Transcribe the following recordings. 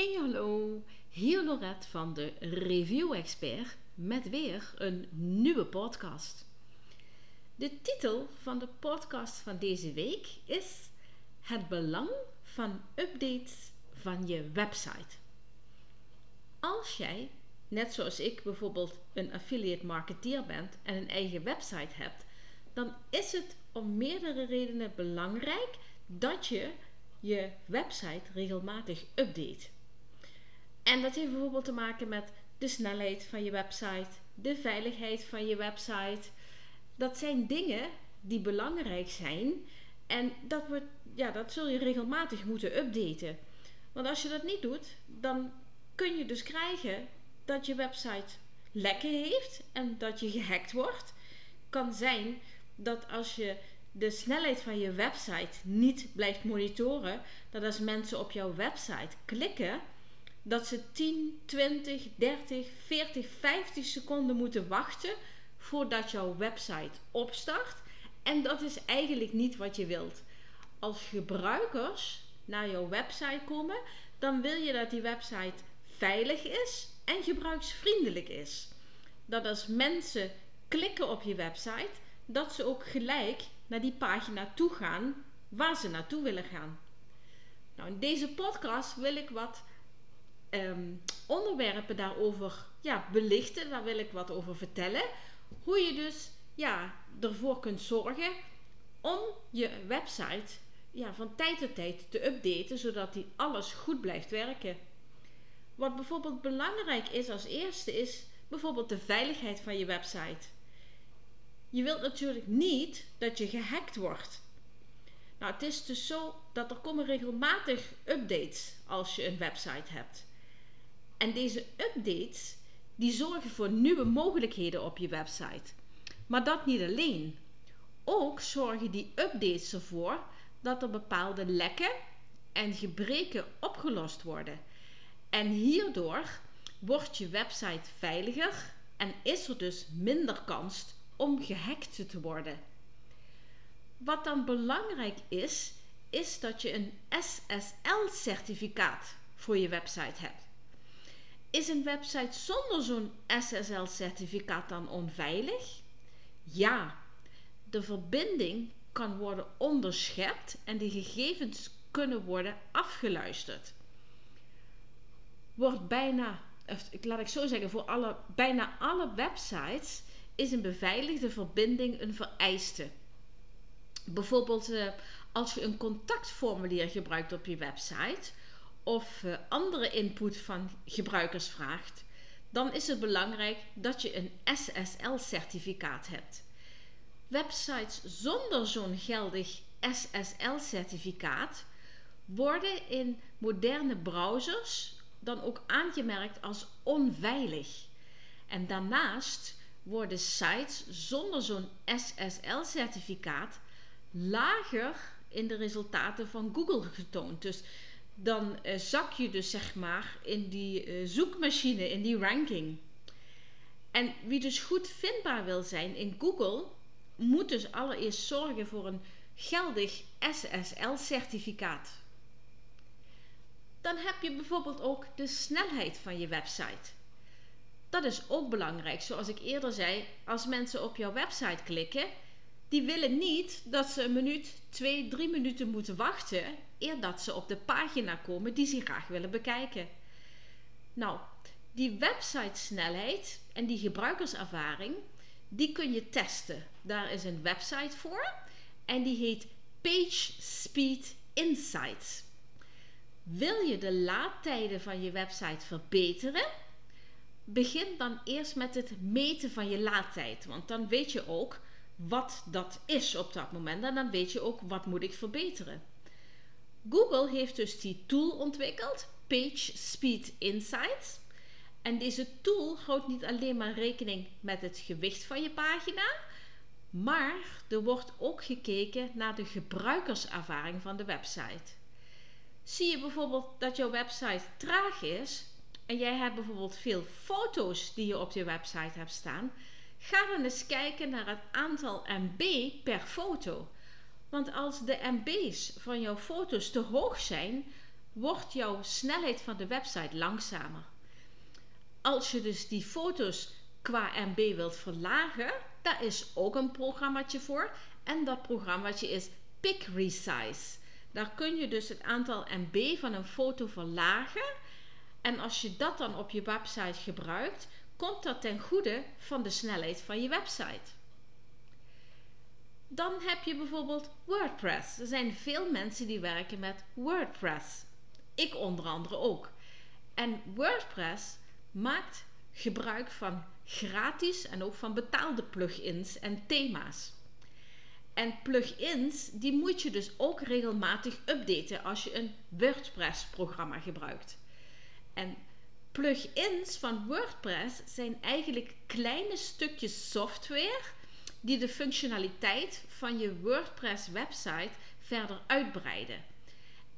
Hallo, hier Lorette van de Review Expert met weer een nieuwe podcast. De titel van de podcast van deze week is Het belang van updates van je website. Als jij, net zoals ik bijvoorbeeld een affiliate marketeer bent en een eigen website hebt, dan is het om meerdere redenen belangrijk dat je je website regelmatig update. En dat heeft bijvoorbeeld te maken met de snelheid van je website, de veiligheid van je website. Dat zijn dingen die belangrijk zijn en dat, wordt, ja, dat zul je regelmatig moeten updaten. Want als je dat niet doet, dan kun je dus krijgen dat je website lekken heeft en dat je gehackt wordt. Kan zijn dat als je de snelheid van je website niet blijft monitoren, dat als mensen op jouw website klikken, dat ze 10, 20, 30, 40, 50 seconden moeten wachten voordat jouw website opstart. En dat is eigenlijk niet wat je wilt. Als gebruikers naar jouw website komen, dan wil je dat die website veilig is en gebruiksvriendelijk is. Dat als mensen klikken op je website, dat ze ook gelijk naar die pagina toe gaan waar ze naartoe willen gaan. Nou, in deze podcast wil ik wat Ehm, onderwerpen daarover ja, belichten. Daar wil ik wat over vertellen. Hoe je dus ja, ervoor kunt zorgen om je website ja, van tijd tot tijd te updaten, zodat die alles goed blijft werken. Wat bijvoorbeeld belangrijk is als eerste is bijvoorbeeld de veiligheid van je website. Je wilt natuurlijk niet dat je gehackt wordt. Nou, het is dus zo dat er komen regelmatig updates als je een website hebt. En deze updates die zorgen voor nieuwe mogelijkheden op je website. Maar dat niet alleen. Ook zorgen die updates ervoor dat er bepaalde lekken en gebreken opgelost worden. En hierdoor wordt je website veiliger en is er dus minder kans om gehackt te worden. Wat dan belangrijk is, is dat je een SSL-certificaat voor je website hebt. Is een website zonder zo'n SSL-certificaat dan onveilig? Ja, de verbinding kan worden onderschept en de gegevens kunnen worden afgeluisterd. Wordt bijna, laat ik zo zeggen, voor alle, bijna alle websites is een beveiligde verbinding een vereiste. Bijvoorbeeld eh, als je een contactformulier gebruikt op je website of uh, andere input van gebruikers vraagt, dan is het belangrijk dat je een SSL-certificaat hebt. Websites zonder zo'n geldig SSL-certificaat worden in moderne browsers dan ook aangemerkt als onveilig. En daarnaast worden sites zonder zo'n SSL-certificaat lager in de resultaten van Google getoond. Dus dan uh, zak je dus zeg maar in die uh, zoekmachine, in die ranking. En wie dus goed vindbaar wil zijn in Google, moet dus allereerst zorgen voor een geldig SSL-certificaat. Dan heb je bijvoorbeeld ook de snelheid van je website. Dat is ook belangrijk. Zoals ik eerder zei, als mensen op jouw website klikken, die willen niet dat ze een minuut, twee, drie minuten moeten wachten eer dat ze op de pagina komen die ze graag willen bekijken. Nou, die website-snelheid en die gebruikerservaring, die kun je testen. Daar is een website voor en die heet Page Speed Insights. Wil je de laadtijden van je website verbeteren? Begin dan eerst met het meten van je laadtijd, want dan weet je ook wat dat is op dat moment en dan weet je ook wat moet ik verbeteren. Google heeft dus die tool ontwikkeld, Page Speed Insights. En deze tool houdt niet alleen maar rekening met het gewicht van je pagina, maar er wordt ook gekeken naar de gebruikerservaring van de website. Zie je bijvoorbeeld dat jouw website traag is en jij hebt bijvoorbeeld veel foto's die je op je website hebt staan, ga dan eens kijken naar het aantal MB per foto. Want als de MB's van jouw foto's te hoog zijn, wordt jouw snelheid van de website langzamer. Als je dus die foto's qua MB wilt verlagen, daar is ook een programmaatje voor. En dat programmaatje is Pic Resize. Daar kun je dus het aantal MB van een foto verlagen. En als je dat dan op je website gebruikt, komt dat ten goede van de snelheid van je website. Dan heb je bijvoorbeeld WordPress. Er zijn veel mensen die werken met WordPress. Ik onder andere ook. En WordPress maakt gebruik van gratis en ook van betaalde plugins en thema's. En plugins, die moet je dus ook regelmatig updaten als je een WordPress-programma gebruikt. En plugins van WordPress zijn eigenlijk kleine stukjes software die de functionaliteit van je WordPress-website verder uitbreiden.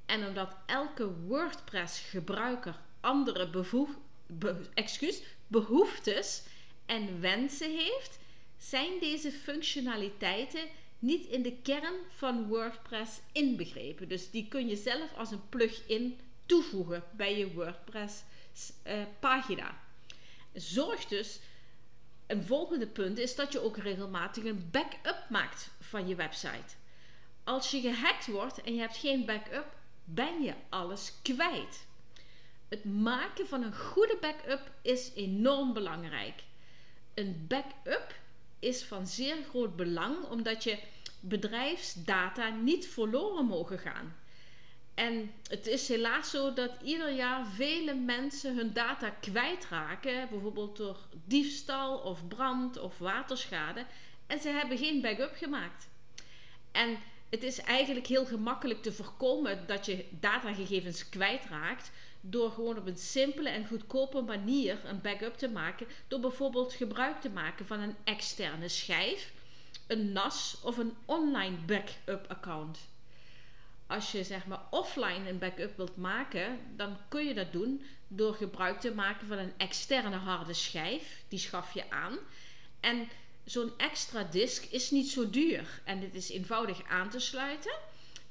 En omdat elke WordPress-gebruiker andere excuus, behoeftes en wensen heeft, zijn deze functionaliteiten niet in de kern van WordPress inbegrepen. Dus die kun je zelf als een plugin toevoegen bij je WordPress uh, pagina. Zorg dus, een volgende punt is dat je ook regelmatig een backup maakt van je website. Als je gehackt wordt en je hebt geen backup, ben je alles kwijt. Het maken van een goede backup is enorm belangrijk. Een backup is van zeer groot belang omdat je bedrijfsdata niet verloren mogen gaan. En het is helaas zo dat ieder jaar vele mensen hun data kwijtraken, bijvoorbeeld door diefstal of brand of waterschade, en ze hebben geen backup gemaakt. En het is eigenlijk heel gemakkelijk te voorkomen dat je datagegevens kwijtraakt door gewoon op een simpele en goedkope manier een backup te maken, door bijvoorbeeld gebruik te maken van een externe schijf, een NAS of een online backup account. Als je zeg maar offline een backup wilt maken, dan kun je dat doen door gebruik te maken van een externe harde schijf. Die schaf je aan. En zo'n extra disk is niet zo duur en dit is eenvoudig aan te sluiten.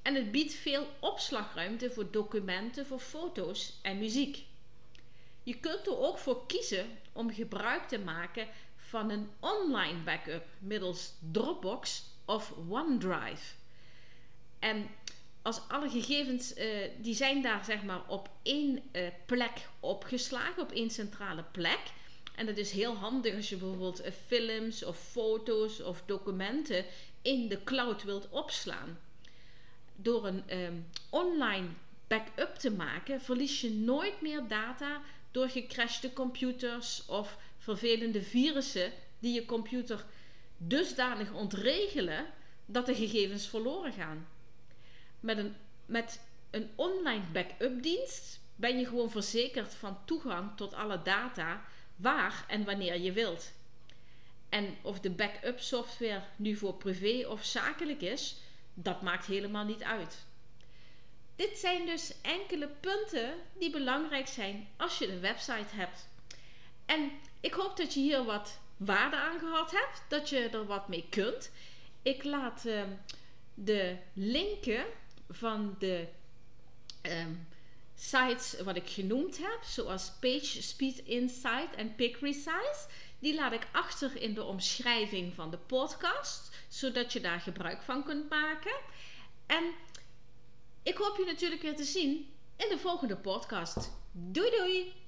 En het biedt veel opslagruimte voor documenten, voor foto's en muziek. Je kunt er ook voor kiezen om gebruik te maken van een online backup middels Dropbox of OneDrive. En als alle gegevens, uh, die zijn daar zeg maar op één uh, plek opgeslagen, op één centrale plek. En dat is heel handig als je bijvoorbeeld uh, films of foto's of documenten in de cloud wilt opslaan door een um, online backup te maken, verlies je nooit meer data door gecrashte computers of vervelende virussen die je computer dusdanig ontregelen dat de gegevens verloren gaan. Met een, met een online backup dienst ben je gewoon verzekerd van toegang tot alle data waar en wanneer je wilt. En of de backup software nu voor privé of zakelijk is, dat maakt helemaal niet uit. Dit zijn dus enkele punten die belangrijk zijn als je een website hebt. En ik hoop dat je hier wat waarde aan gehad hebt, dat je er wat mee kunt. Ik laat uh, de linken van de um, sites wat ik genoemd heb, zoals Page Speed Insight en Pick Resize, die laat ik achter in de omschrijving van de podcast zodat je daar gebruik van kunt maken. En ik hoop je natuurlijk weer te zien in de volgende podcast. Doei doei!